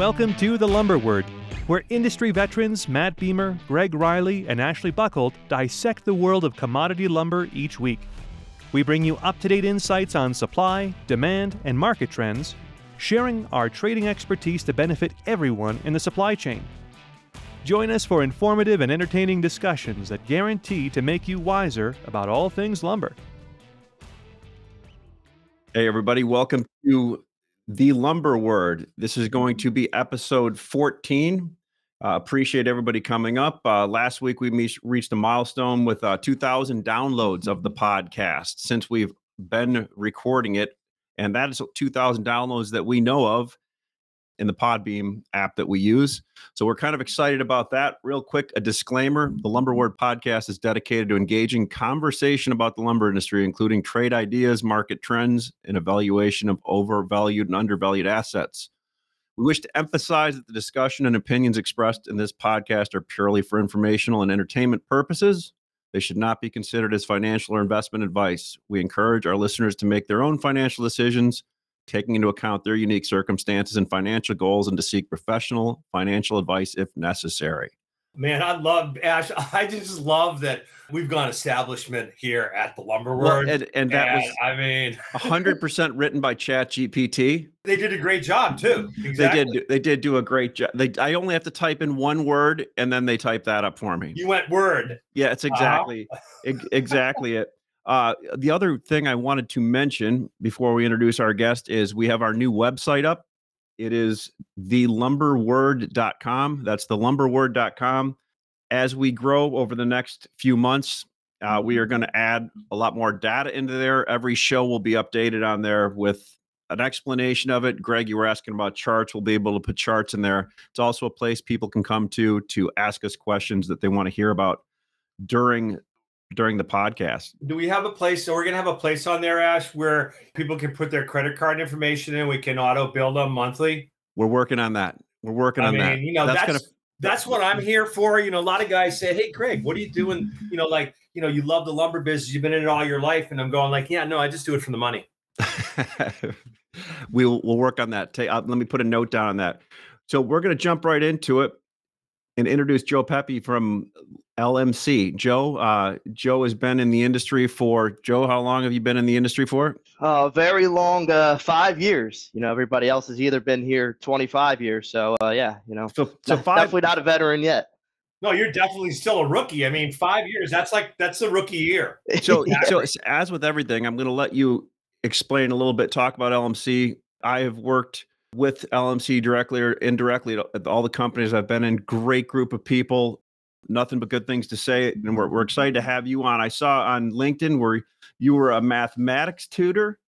Welcome to The Lumber Word, where industry veterans Matt Beamer, Gregg Riley, and Ashley Buckhold dissect the world of commodity lumber each week. We bring you up to date insights on supply, demand, and market trends, sharing our trading expertise to benefit everyone in the supply chain. Join us for informative and entertaining discussions that guarantee to make you wiser about all things lumber. Hey, everybody, welcome to the lumber word. This is going to be episode 14. Uh, appreciate everybody coming up. Uh, last week, we me- reached a milestone with uh, 2,000 downloads of the podcast since we've been recording it. And that is 2,000 downloads that we know of in the Podbean app that we use. So we're kind of excited about that. Real quick, a disclaimer the Lumber Word podcast is dedicated to engaging conversation about the lumber industry, including trade ideas, market trends, and evaluation of overvalued and undervalued assets. We wish to emphasize that the discussion and opinions expressed in this podcast are purely for informational and entertainment purposes. They should not be considered as financial or investment advice. We encourage our listeners to make their own financial decisions taking into account their unique circumstances and financial goals and to seek professional financial advice if necessary. Man, I love Ash. I just love that we've gone establishment here at the Lumber Word. Well, and, and, that and, was, I mean, hundred percent written by Chat GPT. They did a great job too. Exactly. They did. They did do a great job. They, I only have to type in one word, and then they type that up for me. You went word. Yeah, it's uh-huh. exactly, uh-huh. exactly it. Uh, the other thing I wanted to mention before we introduce our guest is we have our new website up. It is thelumberword.com. That's thelumberword.com. As we grow over the next few months, uh, we are going to add a lot more data into there. Every show will be updated on there with an explanation of it. Gregg, you were asking about charts. We'll be able to put charts in there. It's also a place people can come to to ask us questions that they want to hear about during during the podcast. Do we have a place? So we're gonna have a place on there, Ash, where people can put their credit card information in. We can auto bill them monthly. We're working on that. We're working I on mean, that. You know, that's, that's gonna that's what I'm here for. You know, a lot of guys say, "Hey, Gregg, what are you doing?" You know, like you know, you love the lumber business. You've been in it all your life, and I'm going like, "Yeah, no, I just do it for the money." we'll we'll work on that. Take, uh, let me put a note down on that. So we're going to jump right into it and introduce Joe Pepe from LMC. Joe, uh, Joe has been in the industry for Joe. How long have you been in the industry for? Uh, very long, uh, five years. You know, everybody else has either been here 25 years. So uh, yeah, you know, so, so five, definitely not a veteran yet. No, you're definitely still a rookie. I mean, five years. That's like that's a rookie year. So, so as with everything, I'm going to let you explain a little bit. Talk about LMC. I have worked with LMC directly or indirectly at all the companies I've been in. Great group of people nothing but good things to say. And we're, we're excited to have you on. I saw on LinkedIn where you were a mathematics tutor.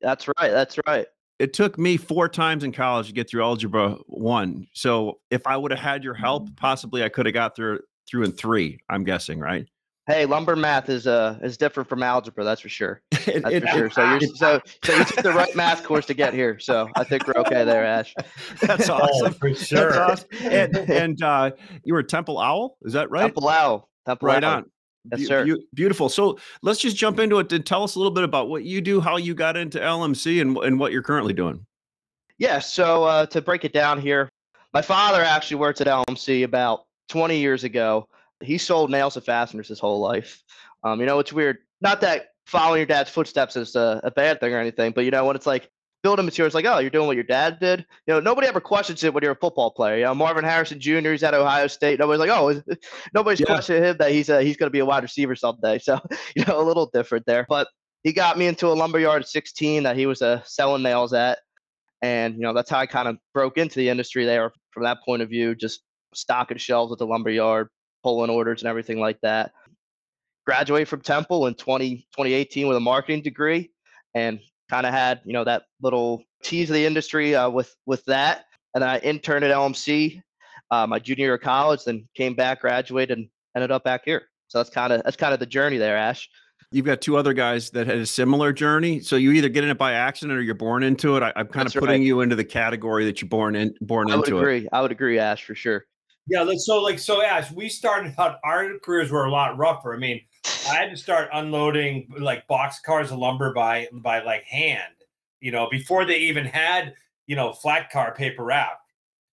That's right. That's right. It took me four times in college to get through algebra one. So if I would have had your help, possibly I could have got through through in three. I'm guessing, right? Hey, lumber math is uh is different from algebra, that's for sure. That's it, for sure. So you're so so you took the right math course to get here. So I think we're okay there, Ash. That's oh, awesome. Oh, for sure. That's Awesome. And and uh, you were Temple Owl, is that right? Temple Owl. Temple right Owl. on. Yes, Be- sir. Be- beautiful. So let's just jump into it. And tell us a little bit about what you do, how you got into LMC, and and what you're currently doing. Yeah. So uh, to break it down here, my father actually worked at LMC about 20 years ago he sold nails and fasteners his whole life. Um, you know, it's weird. Not that following your dad's footsteps is a, a bad thing or anything, but you know, when it's like building materials, like, oh, you're doing what your dad did. You know, nobody ever questions it when you're a football player. You know, Marvin Harrison Jr. He's at Ohio State. Nobody's like, oh, nobody's yeah. questioning him that he's a, he's going to be a wide receiver someday. So, you know, a little different there. But he got me into a lumberyard at 16 that he was uh, selling nails at. And, you know, that's how I kind of broke into the industry there from that point of view, just stocking shelves at the lumber yard, pulling orders and everything like that. Graduated from Temple in 20, 2018 with a marketing degree and kind of had, you know, that little tease of the industry uh, with, with that. And I interned at LMC uh, my junior year of college, then came back, graduated, and ended up back here. So that's kind of that's kind of the journey there, Ash. You've got two other guys that had a similar journey. So you either get in it by accident or you're born into it. I, am kind that's of putting right. you into the category that you're born in born I into would agree. It. I would agree, Ash, for sure. Yeah, so like so Ash, we started out our careers were a lot rougher. I mean, I had to start unloading like box cars of lumber by by like hand, you know, before they even had, you know, flat car paper wrap.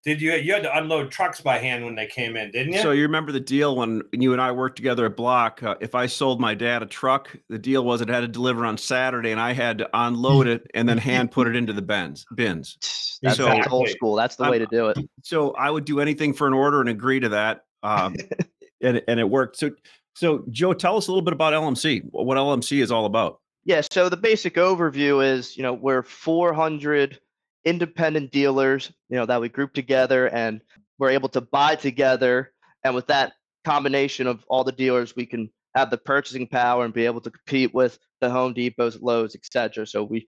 Did you you had to unload trucks by hand when they came in, didn't you? So you remember the deal when you and I worked together at Block? Uh, if I sold my dad a truck, the deal was it had to deliver on Saturday, and I had to unload it and then hand put it into the bins. Bins. That's, So- that's old school. That's the way to do it. So I would do anything for an order and agree to that, um, and and it worked. So so Joe, tell us a little bit about LMC. What LMC is all about. Yeah, so the basic overview is, you know, we're 400 independent dealers, you know, that we group together and we're able to buy together. And with that combination of all the dealers, we can have the purchasing power and be able to compete with the Home Depots, Lowe's, et cetera. So we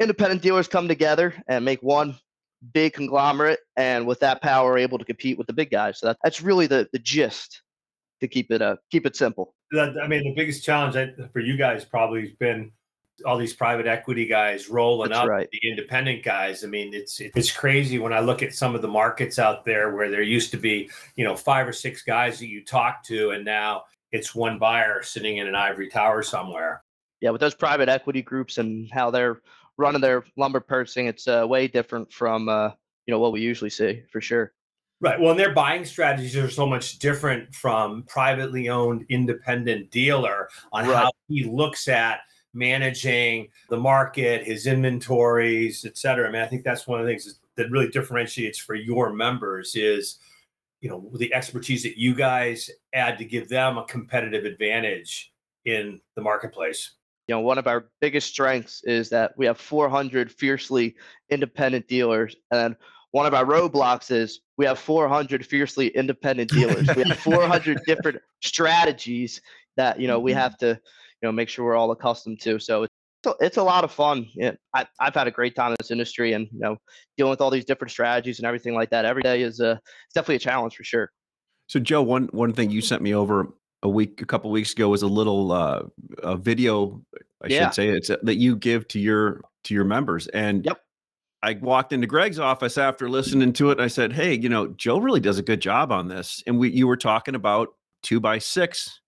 independent dealers come together and make one big conglomerate, and with that power, able to compete with the big guys. So that, that's really the the gist to keep it uh keep it simple. I mean, the biggest challenge for you guys probably has been all these private equity guys rolling That's up right. the independent guys. I mean, it's it's crazy when I look at some of the markets out there where there used to be, you know, five or six guys that you talk to, and now it's one buyer sitting in an ivory tower somewhere. yeah, with those private equity groups and how they're running their lumber purchasing, it's uh, way different from uh, you know what we usually see for sure. Right. Well, and their buying strategies are so much different from privately owned independent dealer on Right. how he looks at managing the market, his inventories, et cetera. I mean, I think that's one of the things that really differentiates for your members is, you know, the expertise that you guys add to give them a competitive advantage in the marketplace. You know, one of our biggest strengths is that we have 400 fiercely independent dealers, and one of our roadblocks is we have 400 fiercely independent dealers. we have 400 different strategies that you know we mm-hmm. have to you know make sure we're all accustomed to. So it's a- it's a lot of fun. Yeah, I, I've had a great time in this industry, and you know dealing with all these different strategies and everything like that every day is uh, it's definitely a challenge for sure. So Joe, one one thing you sent me over a week, a couple weeks ago, was a little uh, a video. I Yeah. should say it's uh, that you give to your to your members, and Yep. I walked into Gregg's office after listening to it. And I said, "Hey, you know, Joe really does a good job on this." And we you were talking about two by six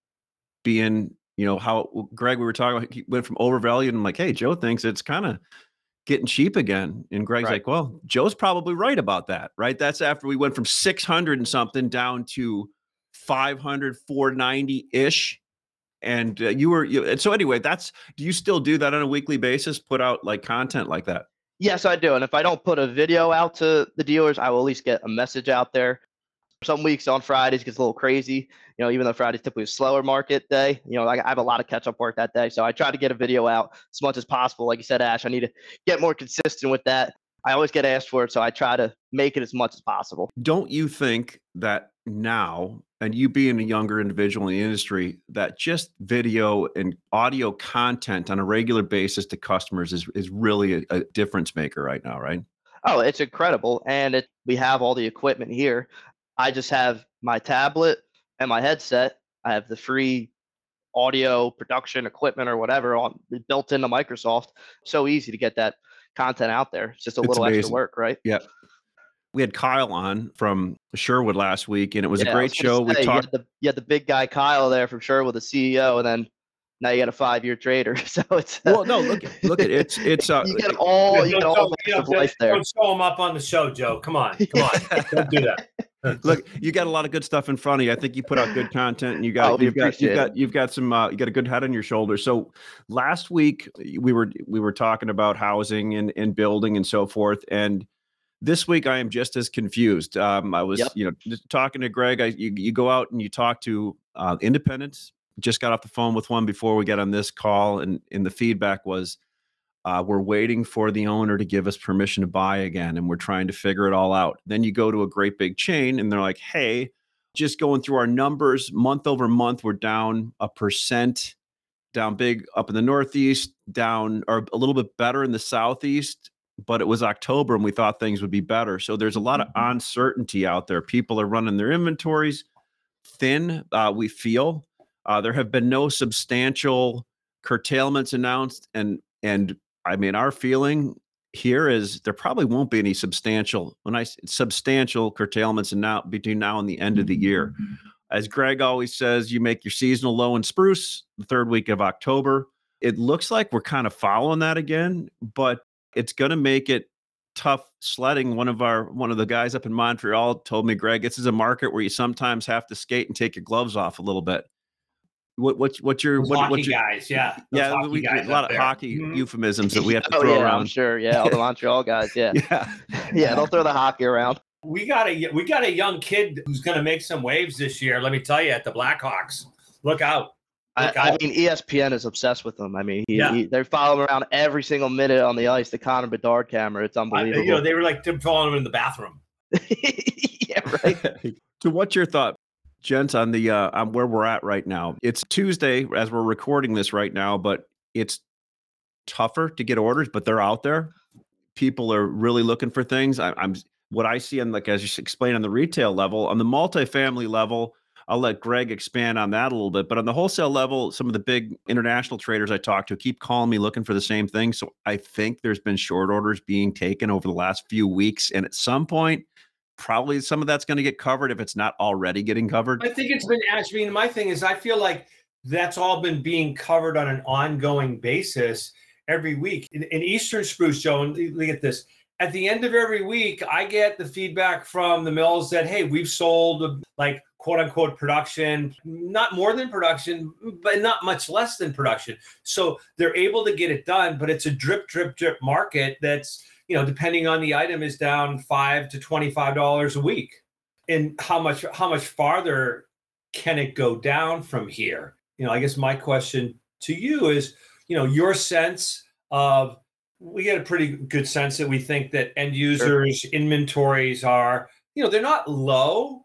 being, you know, how Gregg we were talking. About, he went from overvalued. And I'm like, "Hey, Joe thinks it's kind of." Getting cheap again. And Gregg's Right. like, well, Joe's probably right about that, right? That's after we went from 600 and something down to 500 490 ish and uh, you were you, and so anyway that's do you still do that on a weekly basis put out like content like that Yes, I do. And if I don't put a video out to the dealers, I will at least get a message out there. Some weeks on Fridays gets a little crazy, you know, even though Friday's typically a slower market day, you know, I, I have a lot of catch up work that day. So I try to get a video out as much as possible. Like you said, Ash, I need to get more consistent with that. I always get asked for it. So I try to make it as much as possible. don't you think that now and you being a younger individual in the industry that just video and audio content on a regular basis to customers is is really a, a difference maker right now right Oh, it's incredible. And it, we have all the equipment here. I just have my tablet and my headset. I have the free audio production equipment or whatever on built into Microsoft. So easy to get that content out there. It's just a It's little amazing. extra work, right? Yeah. We had kyle on from sherwood last week and it was Yeah, a I great gonna show we say, you talked had the you had the big guy Kyle there from Sherwood, the CEO, and then now you got a five year trader. So it's well no look look at it's it's uh you get all you Don't- get all don't- the you know, of life there. Don't show them up on the show, Joe. Come on, come on, don't do that. Look, you got a lot of good stuff in front of you. I think you put out good content, and you got Oh, you've got you've got you've got some uh, you got a good head on your shoulders. So last week we were we were talking about housing and and building and so forth, and this week I am just as confused. Um, I was Yep. you know talking to Gregg. I you, you go out and you talk to uh, independents. Just got off the phone with one before we got on this call, and and the feedback was. Uh, we're waiting for the owner to give us permission to buy again, and we're trying to figure it all out. Then you go to a great big chain, and they're like, "Hey, just going through our numbers, month over month, we're down a percent, down big up in the Northeast, down or a little bit better in the Southeast." But it was October, and we thought things would be better. So there's a lot of uncertainty out there. People are running their inventories thin. Uh, we feel uh, there have been no substantial curtailments announced, and and I mean our feeling here is there probably won't be any substantial when I substantial curtailments and now between now and the end of the year. Mm-hmm. As Gregg always says, you make your seasonal low in spruce the third week of October. It looks like we're kind of following that again, but it's going to make it tough sledding. One of our one of the guys up in Montreal told me, Gregg, this is a market where you sometimes have to skate and take your gloves off a little bit. What what's what's your Those what, hockey what's your, guys, yeah, those yeah? We, guys a lot of there. hockey Mhm. euphemisms that we have to oh, throw yeah, I'm around. sure. Yeah, all the Montreal guys. Yeah. Yeah, Yeah, they'll throw the hockey around. We got a we got a young kid who's going to make some waves this year. Let me tell you, at the Blackhawks, look out. I, I mean, ESPN is obsessed with him. I mean, he, Yeah. he, they follow him around every single minute on the ice. The Connor Bedard camera. It's I- unbelievable. you know, they were like following him in the bathroom. yeah, right. so what's your thought, gents, on the uh, on where we're at right now? It's Tuesday as we're recording this right now, but it's tougher to get orders, but they're out there. People are really looking for things. I, I'm what I see on like as you explained on the retail level, on the multifamily level. I'll let Gregg expand on that a little bit, but on the wholesale level, some of the big international traders I talk to keep calling me looking for the same thing. So I think there's been short orders being taken over the last few weeks, and at some point, probably some of that's going to get covered if it's not already getting covered. I think it's been. I mean, my thing is, I feel like that's all been being covered on an ongoing basis every week. In, in Eastern Spruce, Joe, and look at this. At the end of every week, I get the feedback from the mills that, hey, we've sold like quote unquote production, not more than production, but not much less than production. So they're able to get it done, but it's a drip, drip, drip market that's, you know, depending on the item, is down five to twenty-five dollars a week. And how much how much farther can it go down from here? You know i guess my question to you is you know your sense of we get a pretty good sense that we think that end users inventories are you know they're not low.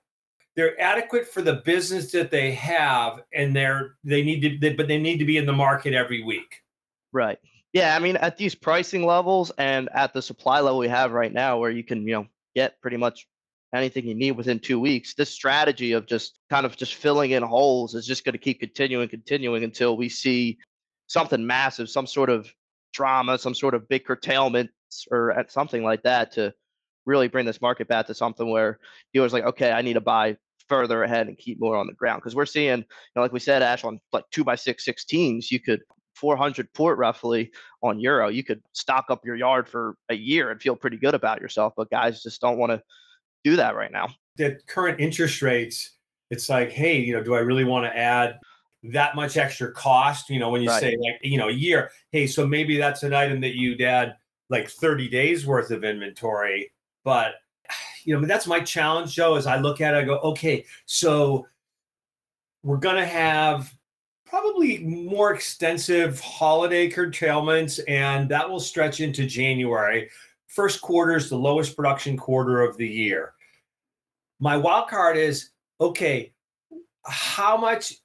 They're adequate for the business that they have and they're they need to they, but they need to be in the market every week. Right. Yeah, I mean, at these pricing levels and at the supply level we have right now, where you can, you know, get pretty much anything you need within two weeks, this strategy of just kind of just filling in holes is just going to keep continuing, continuing until we see something massive, some sort of drama, some sort of big curtailments or something like that to really bring this market back to something where dealers like, okay, I need to buy further ahead and keep more on the ground. Because we're seeing, you know, like we said, Ash, on like two by six 16s, you could 400 port roughly on euro you could stock up your yard for a year and feel pretty good about yourself but guys just don't want to do that right now the current interest rates it's like hey you know do i really want to add that much extra cost you know when you Right. say like you know a year hey so maybe that's an item that you'd add like 30 days worth of inventory but you know that's my challenge joe as i look at it i go okay so we're going to have probably more extensive holiday curtailments and that will stretch into january. First quarter is the lowest production quarter of the year. My wild card is okay how much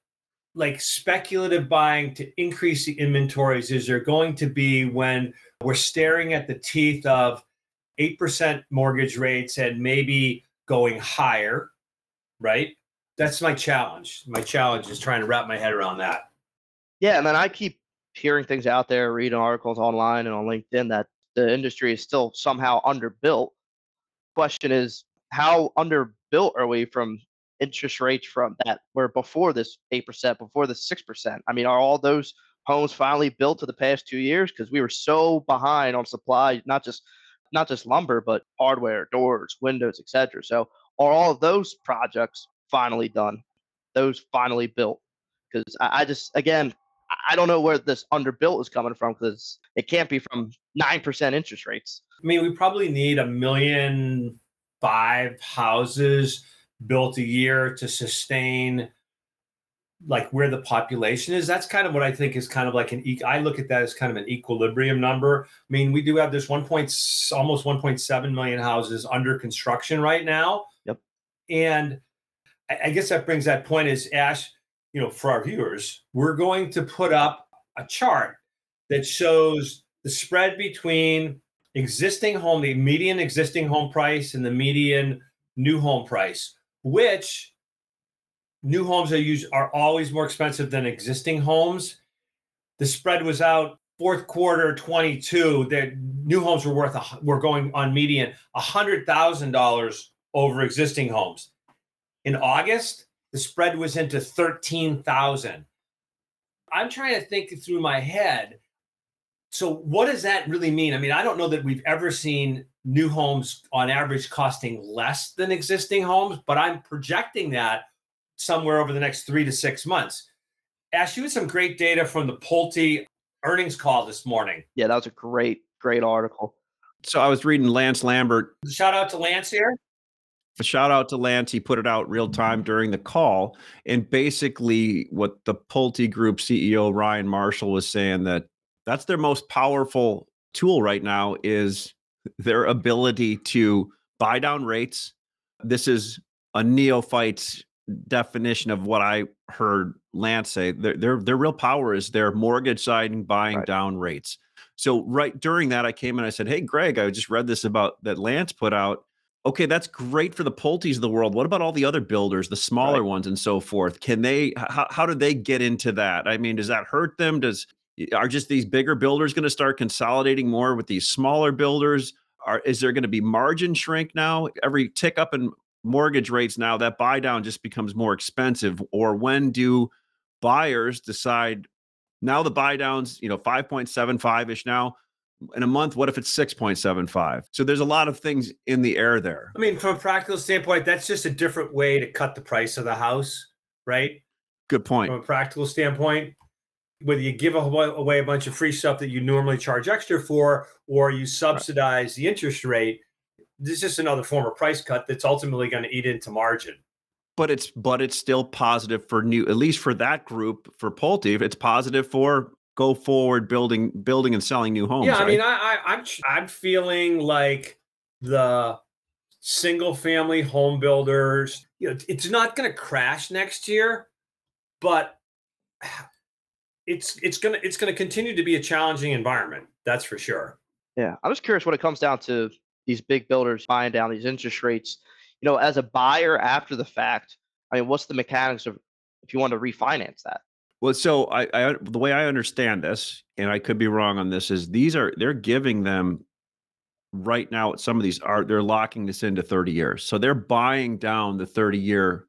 like speculative buying to increase the inventories is there going to be when we're staring at the teeth of 8% mortgage rates and maybe going higher right that's my challenge. My challenge is trying to wrap my head around that. Yeah and then i keep hearing things out there reading articles online and on linkedin that the industry is still somehow underbuilt. Question is how underbuilt are we from interest rates from that were before this 8% before the 6% i mean are all those homes finally built to the past two years? Because we were so behind on supply not just not just lumber but hardware doors windows etc so are all of those projects finally done those finally built because I, I just again I- don't know where this underbuilt is coming from because it can't be from 9% interest rates I mean, we probably need a million five houses built a year to sustain like where the population is. That's kind of what I think is kind of like an. e- I look at that as kind of an equilibrium number. I mean, we do have this one point almost 1.7 million houses under construction right now. Yep. And I, guess that brings that point is Ash. You know, for our viewers, we're going to put up a chart that shows the spread between existing home, the median existing home price and the median new home price, which new homes are used are always more expensive than existing homes. The spread was out fourth quarter 22. that new homes were worth were going on median hundred thousand dollars over existing homes. In August, the spread was into thirteen thousand. I'm trying to think through my head So, what does that really mean? I mean, I don't know that we've ever seen new homes on average costing less than existing homes, but I'm projecting that somewhere over the next three to six months. Ash, you had some great data from the Pulte earnings call this morning. Yeah, that was a great, great article. So I was reading Lance Lambert. Shout out to Lance here. A shout out to Lance. He put it out real time during the call. And basically, what the Pulte Group CEO Ryan Marshall was saying that that's their most powerful tool right now is their ability to buy down rates. This is a neophyte's definition of what I heard Lance say. Their their, their real power is their mortgage side and buying right. down rates. So right during that, I came and I said, "Hey, Gregg, I just read this about that Lance put out. Okay, that's great for the Pultes of the world. What about all the other builders, the smaller right. ones, and so forth? Can they? How, how do they get into that? I mean, does that hurt them? Does are just these bigger builders going to start consolidating more with these smaller builders? Are, is there going to be margin shrink now? Every tick up in mortgage rates now, that buy down just becomes more expensive. Or when do buyers decide now the buy downs, you know, 5.75 ish now? In a month, what if it's 6.75? So there's a lot of things in the air there. I mean, from a practical standpoint, that's just a different way to cut the price of the house, right? Good point. From a practical standpoint, whether you give away a bunch of free stuff that you normally charge extra for, or you subsidize right. the interest rate, this is just another form of price cut that's ultimately going to eat into margin. But it's but it's still positive for new, at least for that group for Pulte. It's positive for go forward building building and selling new homes. Yeah, right? I mean, I, I I'm I'm feeling like the single family home builders. You know, it's not going to crash next year, but it's it's gonna it's gonna continue to be a challenging environment. That's for sure. Yeah, I'm just curious when it comes down to these big builders buying down these interest rates. You know, as a buyer after the fact, I mean, what's the mechanics of if you want to refinance that? Well, so I, I the way I understand this, and I could be wrong on this, is these are they're giving them right now. Some of these are they're locking this into 30 years, so they're buying down the 30 year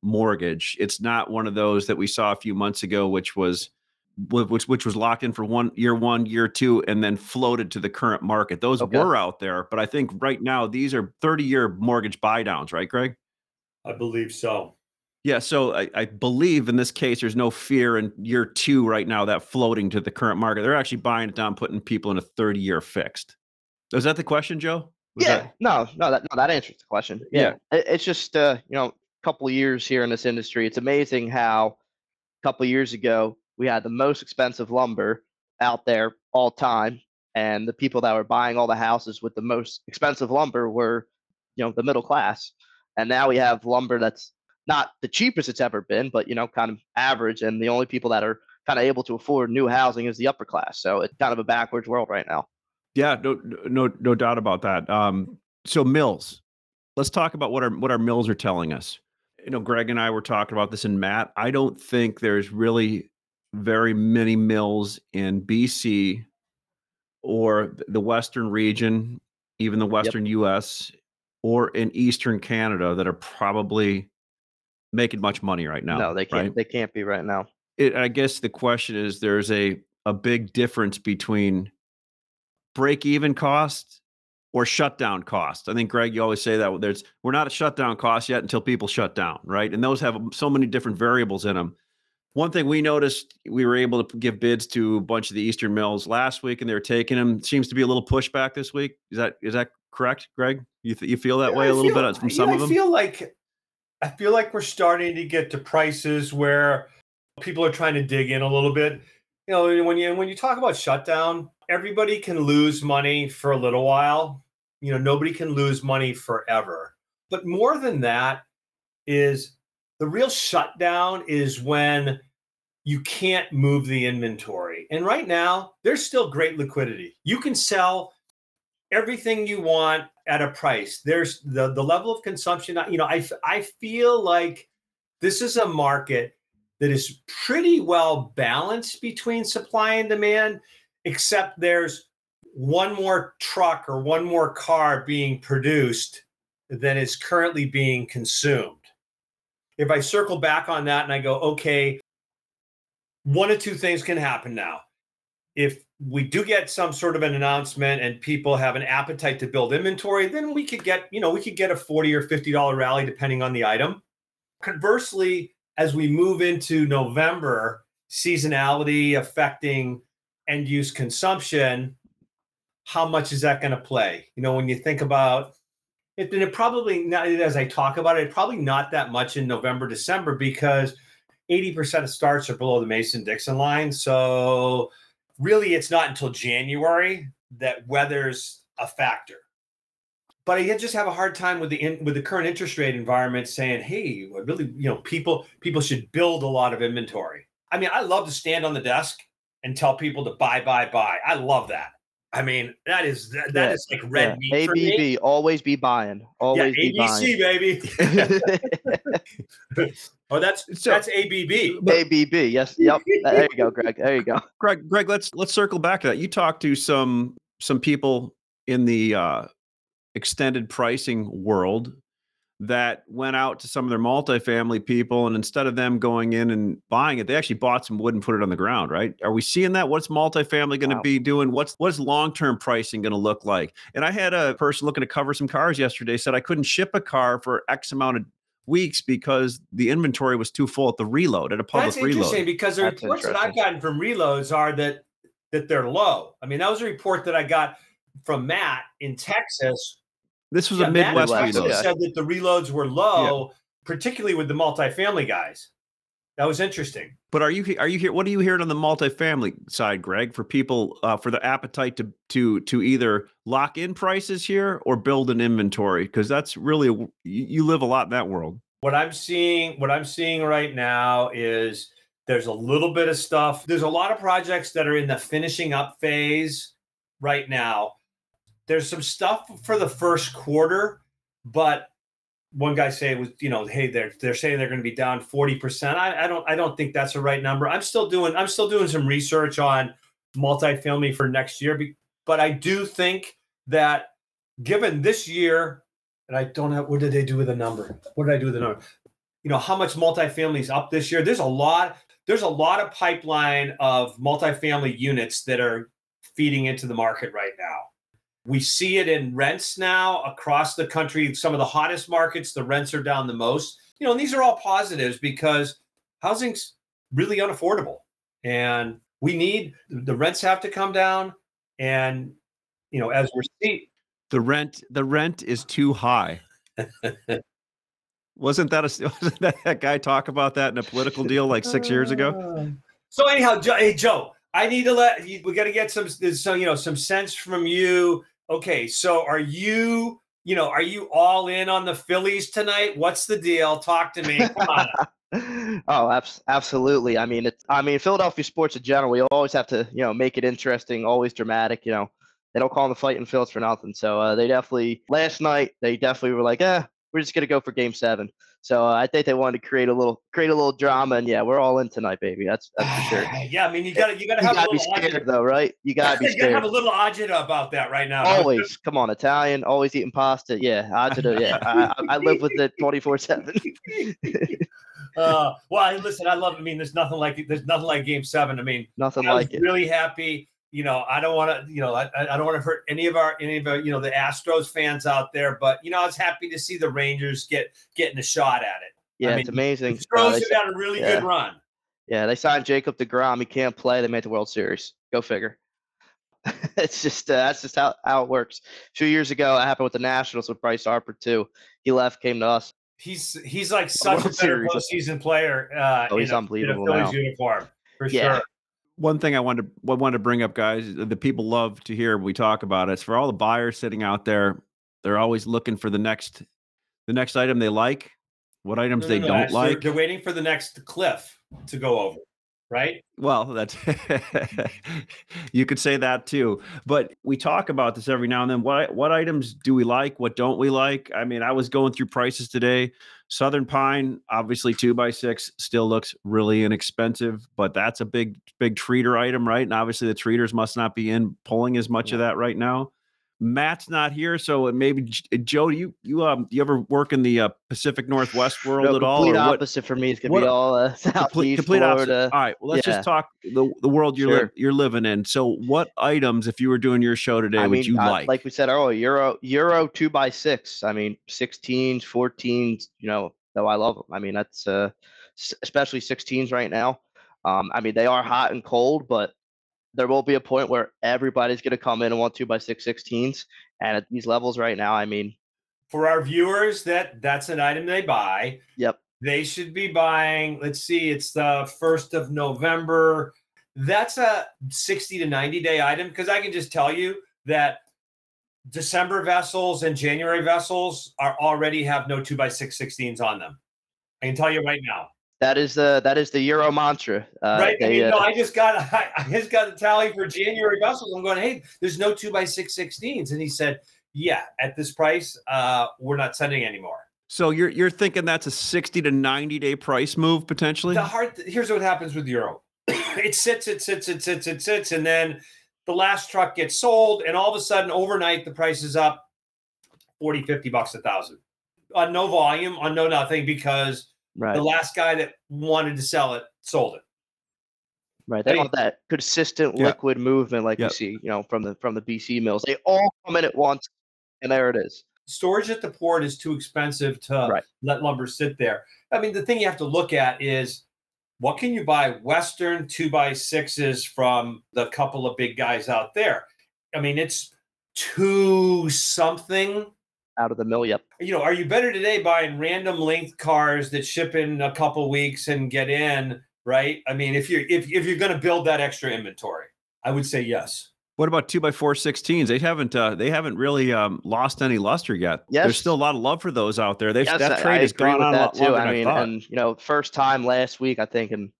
mortgage. It's not one of those that we saw a few months ago, which was which which was locked in for one year one year two and then floated to the current market those okay. were out there but i think right now these are 30 year mortgage buy downs right gregg i believe so yeah so I, I, believe in this case there's no fear in year two right now that floating to the current market they're actually buying it down putting people in a 30 year fixed is that the question joe was yeah that... no no that no that answers the question yeah, yeah. It, it's just uh you know couple years here in this industry, it's amazing how a couple years ago we had the most expensive lumber out there all time, and the people that were buying all the houses with the most expensive lumber were, you know, the middle class. And now we have lumber that's not the cheapest it's ever been, but you know, kind of average, and the only people that are kind of able to afford new housing is the upper class. So it's kind of a backwards world right now. Yeah, no, no, no doubt about that. Um, so mills, let's talk about what our what our mills are telling us you know, Gregg and I were talking about this, and Matt, I don't think there's really very many mills in BC or the Western region, even the Western yep. US or in Eastern Canada that are probably making much money right now. No, they can't. Right? They can't be right now. It, I guess the question is: there's a a big difference between break even costs or shutdown costs. I think Gregg, you always say that there's we're not a shutdown cost yet until people shut down, right? And those have so many different variables in them. One thing we noticed, we were able to give bids to a bunch of the Eastern mills last week, and they were taking them. Seems to be a little pushback this week. Is that is that correct, Gregg? You th- you feel that yeah, way a little feel, bit uh, from some yeah, of them? I feel like I feel like we're starting to get to prices where people are trying to dig in a little bit. You know, when you when you talk about shutdown, everybody can lose money for a little while. You know, nobody can lose money forever. But more than that is the real shutdown is when you can't move the inventory. And right now, there's still great liquidity. You can sell everything you want at a price. There's the the level of consumption, you know, I I feel like this is a market that is pretty well balanced between supply and demand except there's one more truck or one more car being produced than is currently being consumed. If I circle back on that and I go, okay, one of two things can happen now. If we do get some sort of an announcement and people have an appetite to build inventory, then we could get, you know, we could get a 40 or 50 dollar rally depending on the item. Conversely, as we move into November, seasonality affecting end use consumption, how much is that going to play? You know, when you think about it, and it probably not as I talk about it, probably not that much in November, December because 80% of starts are below the Mason Dixon line. So really it's not until January that weather's a factor. But I just have a hard time with the in, with the current interest rate environment saying, "Hey, really, you know, people people should build a lot of inventory." I mean, I love to stand on the desk and tell people to buy, buy, buy. I love that. I mean, that is that, that yeah, is like red yeah. meat. ABB, always be buying. Always yeah, be ABC, baby. oh, that's so, that's ABB. ABB. Yes. Yep. there you go, Gregg. There you go. Gregg. Gregg. Let's let's circle back to that. You talked to some some people in the uh, extended pricing world that went out to some of their multifamily people and instead of them going in and buying it they actually bought some wood and put it on the ground right are we seeing that what's multifamily going to wow. be doing what's what's long-term pricing going to look like and i had a person looking to cover some cars yesterday said i couldn't ship a car for x amount of weeks because the inventory was too full at the reload at a public That's interesting reload. because the That's reports that I've gotten from reloads are that that they're low. I mean, that was a report that I got from Matt in Texas this was yeah, a Midwest reload. Said that the reloads were low, yeah. particularly with the multifamily guys. That was interesting. But are you are you here? What are you hearing on the multifamily side, Gregg? For people uh, for the appetite to to to either lock in prices here or build an inventory because that's really a, you live a lot in that world. What I'm seeing, what I'm seeing right now is there's a little bit of stuff. There's a lot of projects that are in the finishing up phase right now there's some stuff for the first quarter, but one guy say was, you know, hey, they're they're saying they're going to be down 40%. I, I don't I don't think that's the right number. I'm still doing I'm still doing some research on multifamily for next year, but I do think that given this year, and I don't have what did they do with the number? What did I do with the number? You know, how much multifamily is up this year? There's a lot, there's a lot of pipeline of multifamily units that are feeding into the market right now. We see it in rents now across the country. Some of the hottest markets, the rents are down the most. You know, and these are all positives because housing's really unaffordable. And we need the rents have to come down. And, you know, as we're seeing the rent, the rent is too high. wasn't that a wasn't that, that guy talk about that in a political deal like six years ago? Ah. So anyhow, Joe, hey Joe, I need to let we got to get some some you know some sense from you okay, so are you, you know, are you all in on the Phillies tonight? What's the deal? Talk to me. Oh, absolutely. I mean, I mean, Philadelphia sports in general, we always have to, you know, make it interesting, always dramatic. You know, they don't call them the fighting Phils for nothing. So uh, they definitely last night they definitely were like, eh, we're just gonna go for Game Seven. So uh, I think they wanted to create a little create a little drama, and yeah, we're all in tonight, baby. That's that's for sure. yeah, I mean, you gotta you gotta have you gotta be scared agita. though, right? You gotta be scared. you gotta have a little agita about that right now. Always, come on, Italian, always eating pasta. Yeah, agita. Yeah, I, I live with it twenty four seven. Uh, well, listen, I love. I mean, there's nothing like there's nothing like Game Seven. I mean, nothing I like it. Really happy you know, I don't want to, you know, I, I don't want to hurt any of our, any of our, you know, the Astros fans out there, but you know, I was happy to see the Rangers get getting a shot at it. Yeah, I mean, it's amazing. The Astros uh, have had a really yeah. good run. Yeah, they signed Jacob Degrom. He can't play. They made the World Series. Go figure. it's just uh, that's just how, how it works. A few years ago, it happened with the Nationals with Bryce Harper too. He left, came to us. He's he's like such a better Series. postseason player. Uh, oh, he's a, unbelievable in a Phillies now. uniform for yeah. sure one thing I wanted to I wanted to bring up, guys, the people love to hear when we talk about it. It's for all the buyers sitting out there. They're always looking for the next the next item they like, what items no, they no, don't like. They're, they're, waiting for the next cliff to go over, right? Well, that's you could say that too. But we talk about this every now and then. What what items do we like? What don't we like? I mean, I was going through prices today. Southern Pine, obviously two by six, still looks really inexpensive, but that's a big, big treater item, right? And obviously the treaters must not be in pulling as much yeah. of that right now. Matt's not here, so maybe Joe, do you you um you ever work in the uh, Pacific Northwest world no, at all? Complete what? opposite for me. It's gonna what- be all uh, Complete, complete Florida. opposite. All right, well, let's Yeah. just talk the the world you're li- you're living in. So, what items, if you were doing your show today, I would mean, you I- like? like we said earlier, Euro Euro two by six. I mean, 16s, 14s. You know, though I love them. I mean, that's uh, especially 16s right now. Um, I mean, they are hot and cold, but there will be a point where everybody's going to come in and want two by six 16s. And at these levels right now, I mean, For our viewers, that that's an item they buy. yep, They should be buying. Let's see, it's the first of November. That's a 60 to 90 day item because I can just tell you that December vessels and January vessels are already have no two by six 16s on them. I can tell you right now. That is the that is the Euro mantra. Uh, right? I mean, uh, no, I just got I, I just got the tally for January vessels. I'm going, hey, there's no two by six 16s, and he said, yeah, at this price, uh, we're not sending anymore. so you're you're thinking that's a 60 to 90 day price move potentially? The hard here's what happens with euro. it sits, it sits, it sits, it sits, and then the last truck gets sold, and all of a sudden, overnight, the price is up 40, 50 bucks a thousand on no volume, on no nothing, because right. the last guy that wanted to sell it sold it. Right. They Hey. want that consistent Yeah. liquid movement like Yep. we see, you know, from the from the BC mills. They all come in at once and there it is. storage at the port is too expensive to Right. let lumber sit there. I mean, the thing you have to look at is what can you buy Western two by sixes from the couple of big guys out there? I mean, it's two something. Out of the mill, yep. You know, are you better today buying random length cars that ship in a couple weeks and get in? Right. I mean, if you're if if you're going to build that extra inventory, I would say yes. What about two by four 16s? They haven't uh, they haven't really um, lost any luster yet. Yes. There's still a lot of love for those out there. They've, Yes, that I- trade I has gone with on a that lot too. longer I mean, I and you know, first time last week, I think in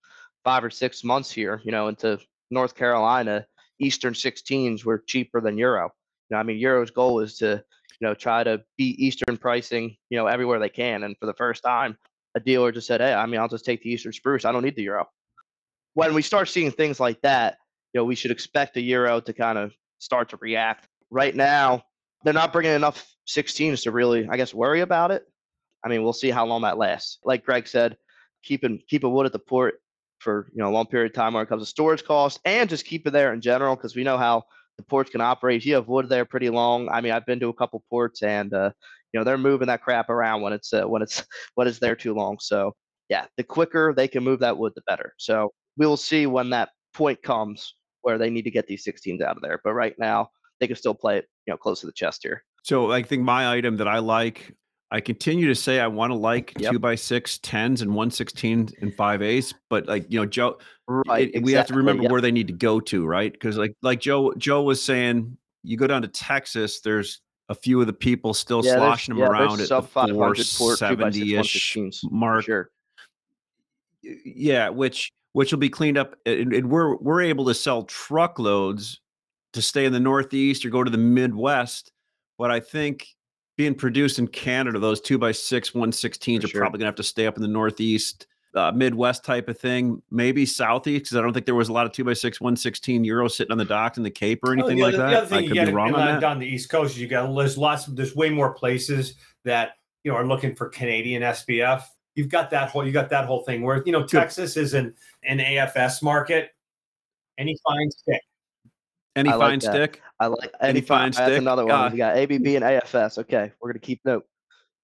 five or six months here, you know, into North Carolina, Eastern 16s were cheaper than Euro. You know, I mean, Euro's goal is to, you know, try to beat Eastern pricing, you know, everywhere they can. And for the first time, a dealer just said, "Hey, I mean, I'll just take the Eastern spruce. I don't need the Euro." When we start seeing things like that, you know, we should expect the Euro to kind of start to react. Right now, they're not bringing enough 16s to really, I guess, worry about it. I mean, we'll see how long that lasts. Like Gregg said, keeping keeping wood at the port for you know a long period of time when it comes to storage costs, and just keep it there in general because we know how the ports can operate. You have wood there pretty long. I mean, I've been to a couple ports, and uh, you know they're moving that crap around when it's uh, when it's when it's there too long. So yeah, the quicker they can move that wood, the better. So we will see when that point comes where they need to get these 16s out of there. But right now, they can still play it you know close to the chest here. So I think my item that I like, I continue to say I want to like Yep. two by six tens and one sixteen and five eights, but like you know, Joe, Right. it- we have to remember yep. where they need to go to, right? Because like like Joe Joe was saying, you go down to Texas, there's a few of the people still Yeah, sloshing them yeah, around at sub the 500 four port, 2 by 6 seventy ish 116s, for mark. Sure. Yeah, which which will be cleaned up, and, and we're we're able to sell truckloads to stay in the Northeast or go to the Midwest. But I think being produced in Canada, those two by six, one sixteens For are sure. probably gonna have to stay up in the Northeast, uh, Midwest type of thing. Maybe Southeast, because I don't think there was a lot of two by six, one sixteen euro sitting on the dock in the Cape or Oh, anything the like that. The other thing I could be wrong on that. down the East Coast, you got there's lots of there's way more places that you know are looking for Canadian SPF. You've got that whole you got that whole thing where you know Texas is an an AFS market. Any fine stick. Any I fine that. stick. I like Any any fine fine. That's stick? another one. Uh, we got ABB and AFS. Okay, we're gonna keep note.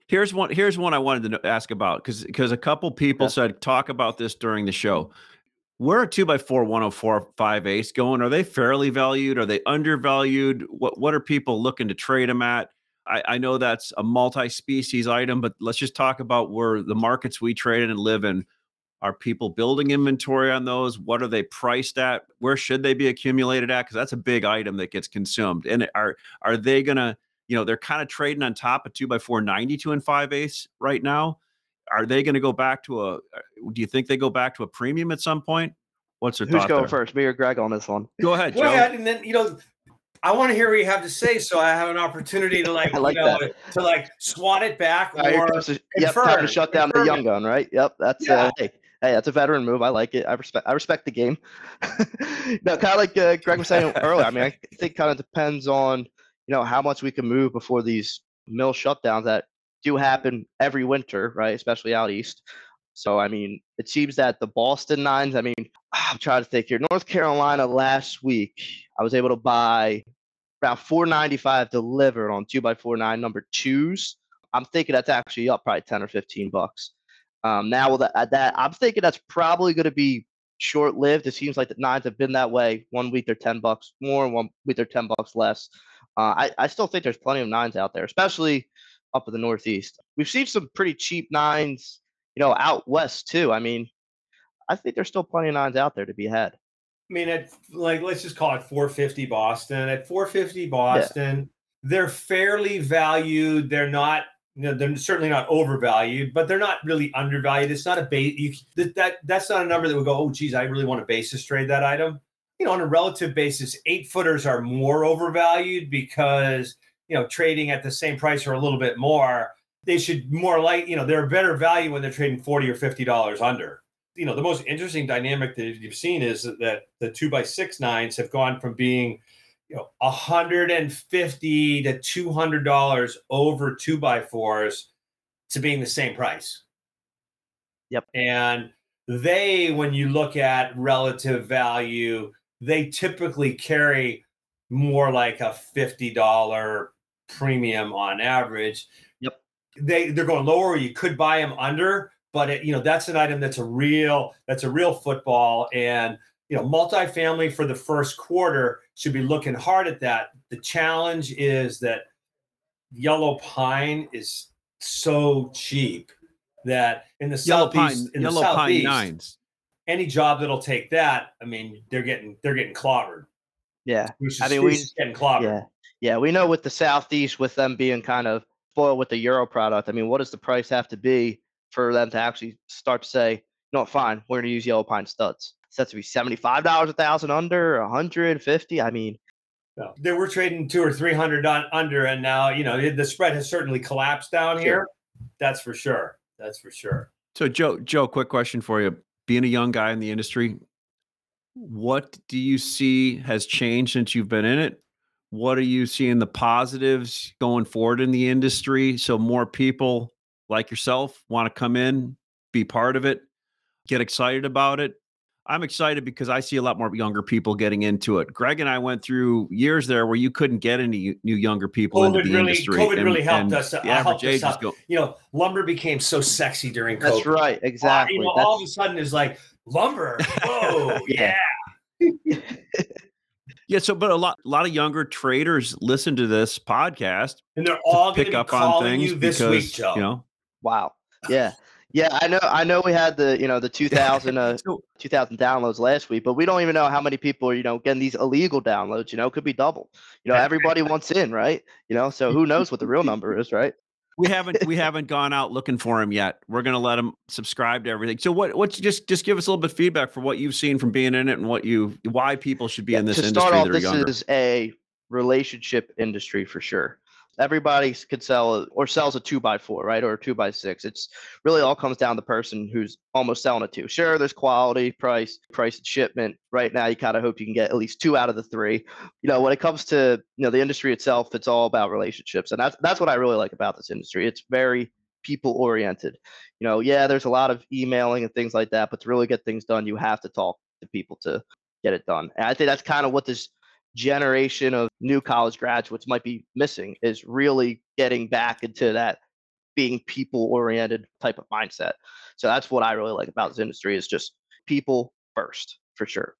Here's one. Here's one I wanted to ask about because because a couple people Okay. said talk about this during the show. Where are two by four 104 five ace going? Are they fairly valued? Are they undervalued? What what are people looking to trade them at? I, I know that's a multi-species item, but let's just talk about where the markets we trade in and live in. Are people building inventory on those? What are they priced at? Where should they be accumulated at? Because that's a big item that gets consumed. And are are they gonna you know, they're kind of trading on top of two by four 92 and five ace right now. Are they going to go back to a, uh, do you think they go back to a premium at some point? What's your Who's thought going there? first, me or Gregg on this one? Go ahead, Go Joe. ahead, and then you know, I want to hear what you have to say, so I have an opportunity to like, like you know, to like swat it back All right, here or comes the- yep, time to confirm, shut down the young gun, right? Yep, that's Yeah. uh, hey, hey, that's a veteran move. I like it. I respect. I respect the game. no, kind of like uh, Gregg was saying earlier. I mean, I think kind of depends on you know, how much we can move before these mill shutdowns that do happen every winter, right? Especially out east. So I mean, it seems that the Boston nines. I mean, I'm trying to think here. North Carolina last week, I was able to buy around 495 delivered on two by four nine number twos. I'm thinking that's actually up probably 10 or 15 bucks. Um, now with that, that, I'm thinking that's probably going to be short lived. It seems like the nines have been that way. One week they're 10 bucks more, one week they're 10 bucks less. Uh, I, I still think there's plenty of nines out there, especially up in the Northeast. We've seen some pretty cheap nines, you know, out west too. I mean, I think there's still plenty of nines out there to be had. I mean, at like let's just call it 450 Boston. At 450 Boston, yeah. they're fairly valued. They're not, you know, they're certainly not overvalued, but they're not really undervalued. It's not a base. That, that that's not a number that would go, oh, geez, I really want to basis trade that item. You know, on a relative basis, eight footers are more overvalued because you know trading at the same price or a little bit more. They should more like you know they're a better value when they're trading forty or fifty dollars under you know the most interesting dynamic that you've seen is that the two by six nines have gone from being you know 150 to 200 dollars over two by fours to being the same price. Yep. And they when you look at relative value they typically carry more like a $50 premium on average. Yep. They they're going lower. You could buy them under but it, you know that's an item that's a real that's a real football. And you know multifamily for the first quarter should be looking hard at that. The challenge is that yellow pine is so cheap that in the yellow southeast pine, in yellow the southeast, pine nines. any job that'll take that i mean they're getting they're getting clobbered. Yeah. Who's i mean we getting clobbered. Yeah. Yeah we know with the southeast with them being kind of spoiled with the euro product i mean what does the price have to be for them to actually start to say, no, fine, we're going to use yellow pine studs. It's set to be $75 a thousand under, 150. I mean, no. They were trading two or 300 on under, and now, you know, the spread has certainly collapsed down sure. here. That's for sure. That's for sure. So, Joe, Joe, quick question for you. Being a young guy in the industry, what do you see has changed since you've been in it? What are you seeing the positives going forward in the industry? So more people like yourself want to come in, be part of it, get excited about it. I'm excited because I see a lot more younger people getting into it. Gregg and I went through years there where you couldn't get any new younger people COVID into the really, industry. COVID and, really helped us. The uh, helped us us go, you know, lumber became so sexy during COVID. That's right, exactly. Uh, you know, That's... all of a sudden it's like lumber. Whoa, yeah. Yeah, so but a lot a lot of younger traders listen to this podcast and they're all pick up on things this because, week, Joe. You know, Wow. Yeah. Yeah, I know. I know we had the you know the 2000 uh, 2000 downloads last week, but we don't even know how many people are you know getting these illegal downloads. You know, could be double. You know, everybody wants in, right? You know, so who knows what the real number is, right? We haven't we haven't gone out looking for him yet. We're gonna let them subscribe to everything. So what what's just just give us a little bit of feedback for what you've seen from being in it and what you why people should be yeah, in this to industry. start off, that are this younger. is a relationship industry for sure everybody could sell or sells a two by four, right? Or a two by six. It's really all comes down to the person who's almost selling it to. Sure, there's quality, price, price and shipment. Right now, you kind of hope you can get at least two out of the three. You know, when it comes to you know the industry itself, it's all about relationships, and that's that's what I really like about this industry. It's very people oriented. You know, yeah, there's a lot of emailing and things like that, but to really get things done, you have to talk to people to get it done. And I think that's kind of what this generation of new college graduates might be missing is really getting back into that being people oriented type of mindset. So that's what I really like about this industry is just people first for sure.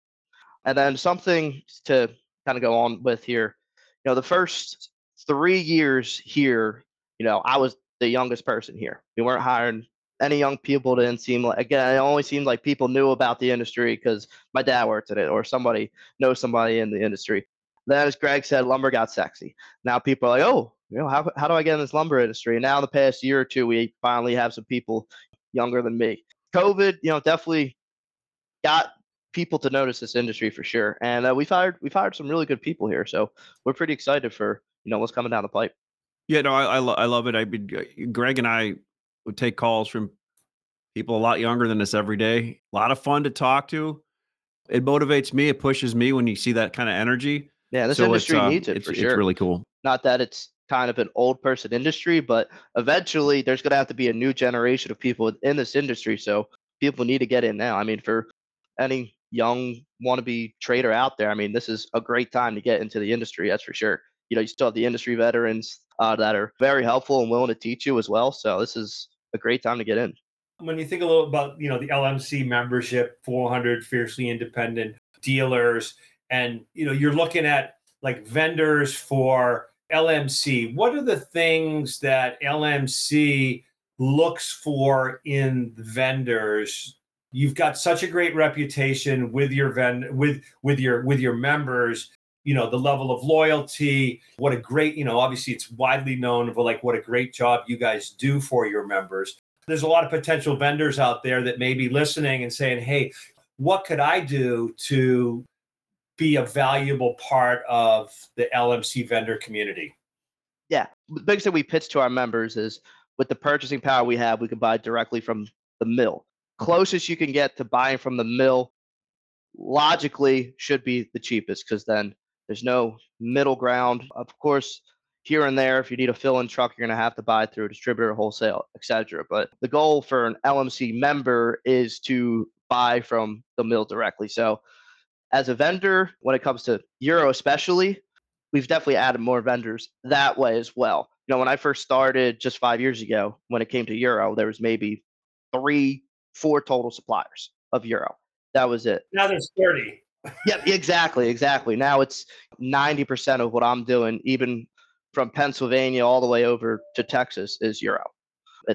And then something to kind of go on with here, you know, the first three years here, you know, I was the youngest person here. We weren't hiring any young people didn't seem like again it only seemed like people knew about the industry because my dad worked in it or somebody knows somebody in the industry. Then as gregg said lumber got sexy. Now people are like oh you know how, how do i get in this lumber industry? And now in the past year or two we finally have some people younger than me. Covid you know definitely got people to notice this industry for sure and uh, we've hired we've hired some really good people here so we're pretty excited for you know what's coming down the pipe. Yeah no i i, lo- I love it. I mean gregg and i would take calls from people a lot younger than us every day. A lot of fun to talk to. It motivates me. It pushes me when you see that kind of energy. Yeah, this so industry uh, needs it it's, for it's really cool. Not that it's kind of an old person industry, but eventually there's going to have to be a new generation of people in this industry. So people need to get in now. I mean, for any young wannabe trader out there, I mean, this is a great time to get into the industry. That's for sure. You know, you still have the industry veterans uh, that are very helpful and willing to teach you as well. So this is a great time to get in. When you think a little about, you know, the LMC membership, 400 fiercely independent dealers, and, you know, you're looking at like vendors for LMC. What are the things that LMC looks for in vendors you've got such a great reputation with your vend with with your with your members you know the level of loyalty what a great you know obviously it's widely known for like what a great job you guys do for your members. There's a lot of potential vendors out there that may be listening and saying hey what could i do to be a valuable part of the lmc vendor community? Yeah. The biggest thing we pitch to our members is with the purchasing power we have we can buy directly from the mill. Closest you can get to buying from the mill logically should be the cheapest because then there's no middle ground. Of course, here and there, if you need a fill-in truck, you're going to have to buy through a distributor, wholesale, etc. But the goal for an LMC member is to buy from the mill directly. So, as a vendor, when it comes to Euro, especially, we've definitely added more vendors that way as well. You know, when I first started just five years ago, when it came to Euro, there was maybe three, four total suppliers of Euro. That was it. Now there's 30 yep, exactly, exactly. Now it's 90% of what I'm doing, even from Pennsylvania all the way over to Texas, is Euro.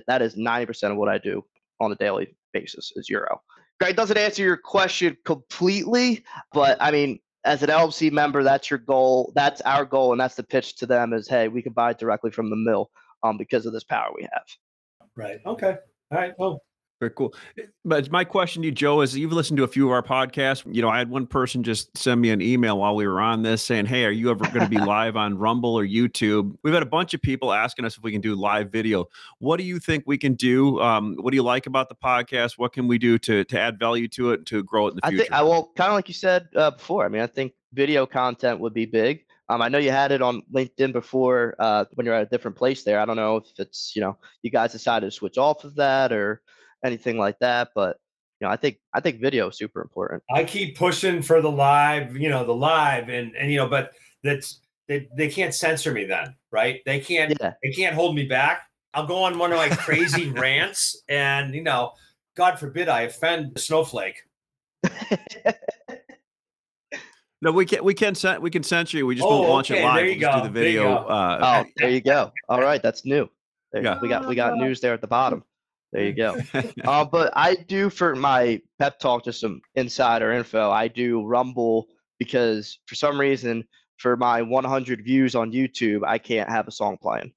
That is 90% of what I do on a daily basis is Euro. Gregg doesn't answer your question completely, but I mean, as an LMC member, that's your goal. That's our goal, and that's the pitch to them: is hey, we can buy it directly from the mill um, because of this power we have. Right. Okay. All right. Well, very cool. But my question to you, Joe, is you've listened to a few of our podcasts. You know, I had one person just send me an email while we were on this saying, Hey, are you ever going to be live on Rumble or YouTube? We've had a bunch of people asking us if we can do live video. What do you think we can do? Um, what do you like about the podcast? What can we do to, to add value to it to grow it in the future? I think I will kind of like you said uh, before. I mean, I think video content would be big. Um, I know you had it on LinkedIn before uh, when you're at a different place there. I don't know if it's, you know, you guys decided to switch off of that or anything like that. But you know, I think I think video is super important. I keep pushing for the live, you know, the live, and and you know, but that's they they can't censor me then, right? They can't yeah. they can't hold me back. I'll go on one of my crazy rants, and you know, God forbid I offend the Snowflake. No, we can we can we can censor you. We just oh, won't launch okay. it live. There you we'll go. do the video. Uh, oh, there you go. All right, that's new. There, yeah. we got we got news there at the bottom. There you go. uh, but I do for my pep talk, just some insider info. I do Rumble because for some reason, for my 100 views on YouTube, I can't have a song playing.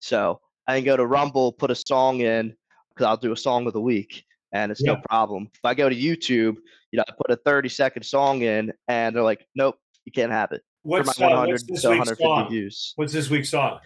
So I can go to Rumble, put a song in because I'll do a song of the week, and it's yeah. no problem. If I go to YouTube, you know, I put a 30 second song in, and they're like, "Nope, you can't have it." What's, for my 100 uh, what's to 150 song? views. What's this week's song?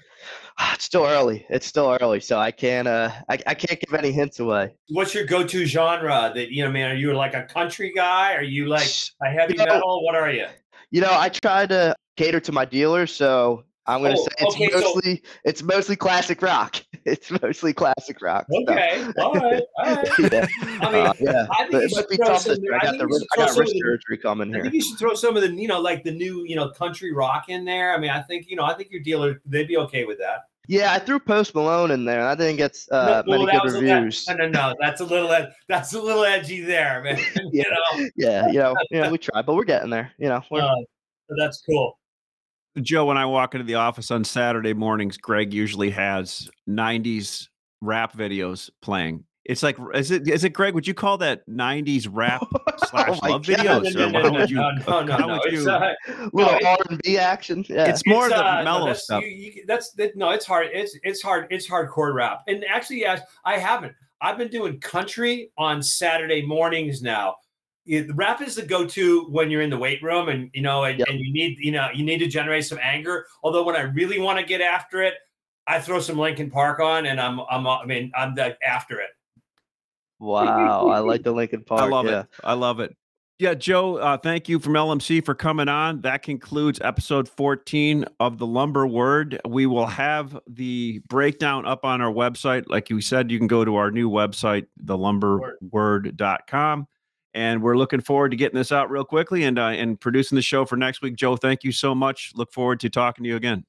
It's still early. It's still early, so I can't. Uh, I, I can't give any hints away. What's your go-to genre? That you know, man. Are you like a country guy? Are you like a heavy you know, metal? What are you? You know, I try to cater to my dealer, so I'm going to oh, say it's okay, mostly so, it's mostly classic rock. It's mostly classic rock. Okay, so. all right, all right. yeah. I mean, uh, yeah. I think it might be tough. I got the I got wrist surgery coming here. I think you should throw some of the you know like the new you know country rock in there. I mean, I think you know I think your dealer they'd be okay with that. Yeah, I threw Post Malone in there. I didn't get uh, no, well, many good reviews. no, no, no, that's a little that's a little edgy there, man. you know? yeah, you know, you know, we tried, but we're getting there. You know, uh, that's cool. Joe, when I walk into the office on Saturday mornings, Gregg usually has 90s rap videos playing. It's like, is it, is it Gregg? Would you call that 90s rap slash oh love God. videos? No, no, no, would you, no, no, no, no. It's, uh, little R&B action. Yeah. It's more it's, the uh, mellow that's, stuff. You, you, that's that, no, it's hard. It's, it's hard. It's hardcore rap. And actually, yes, I haven't. I've been doing country on Saturday mornings now it, rap is the go-to when you're in the weight room and you know and, yep. and, you need you know you need to generate some anger although when i really want to get after it i throw some linkin park on and i'm i'm i mean i'm the, after it wow i like the linkin park i love yeah. it i love it Yeah, Joe, uh, thank you from LMC for coming on. That concludes episode 14 of the Lumber Word. We will have the breakdown up on our website. Like you said, you can go to our new website, thelumberword.com. And we're looking forward to getting this out real quickly and uh, and producing the show for next week. Joe, thank you so much. Look forward to talking to you again.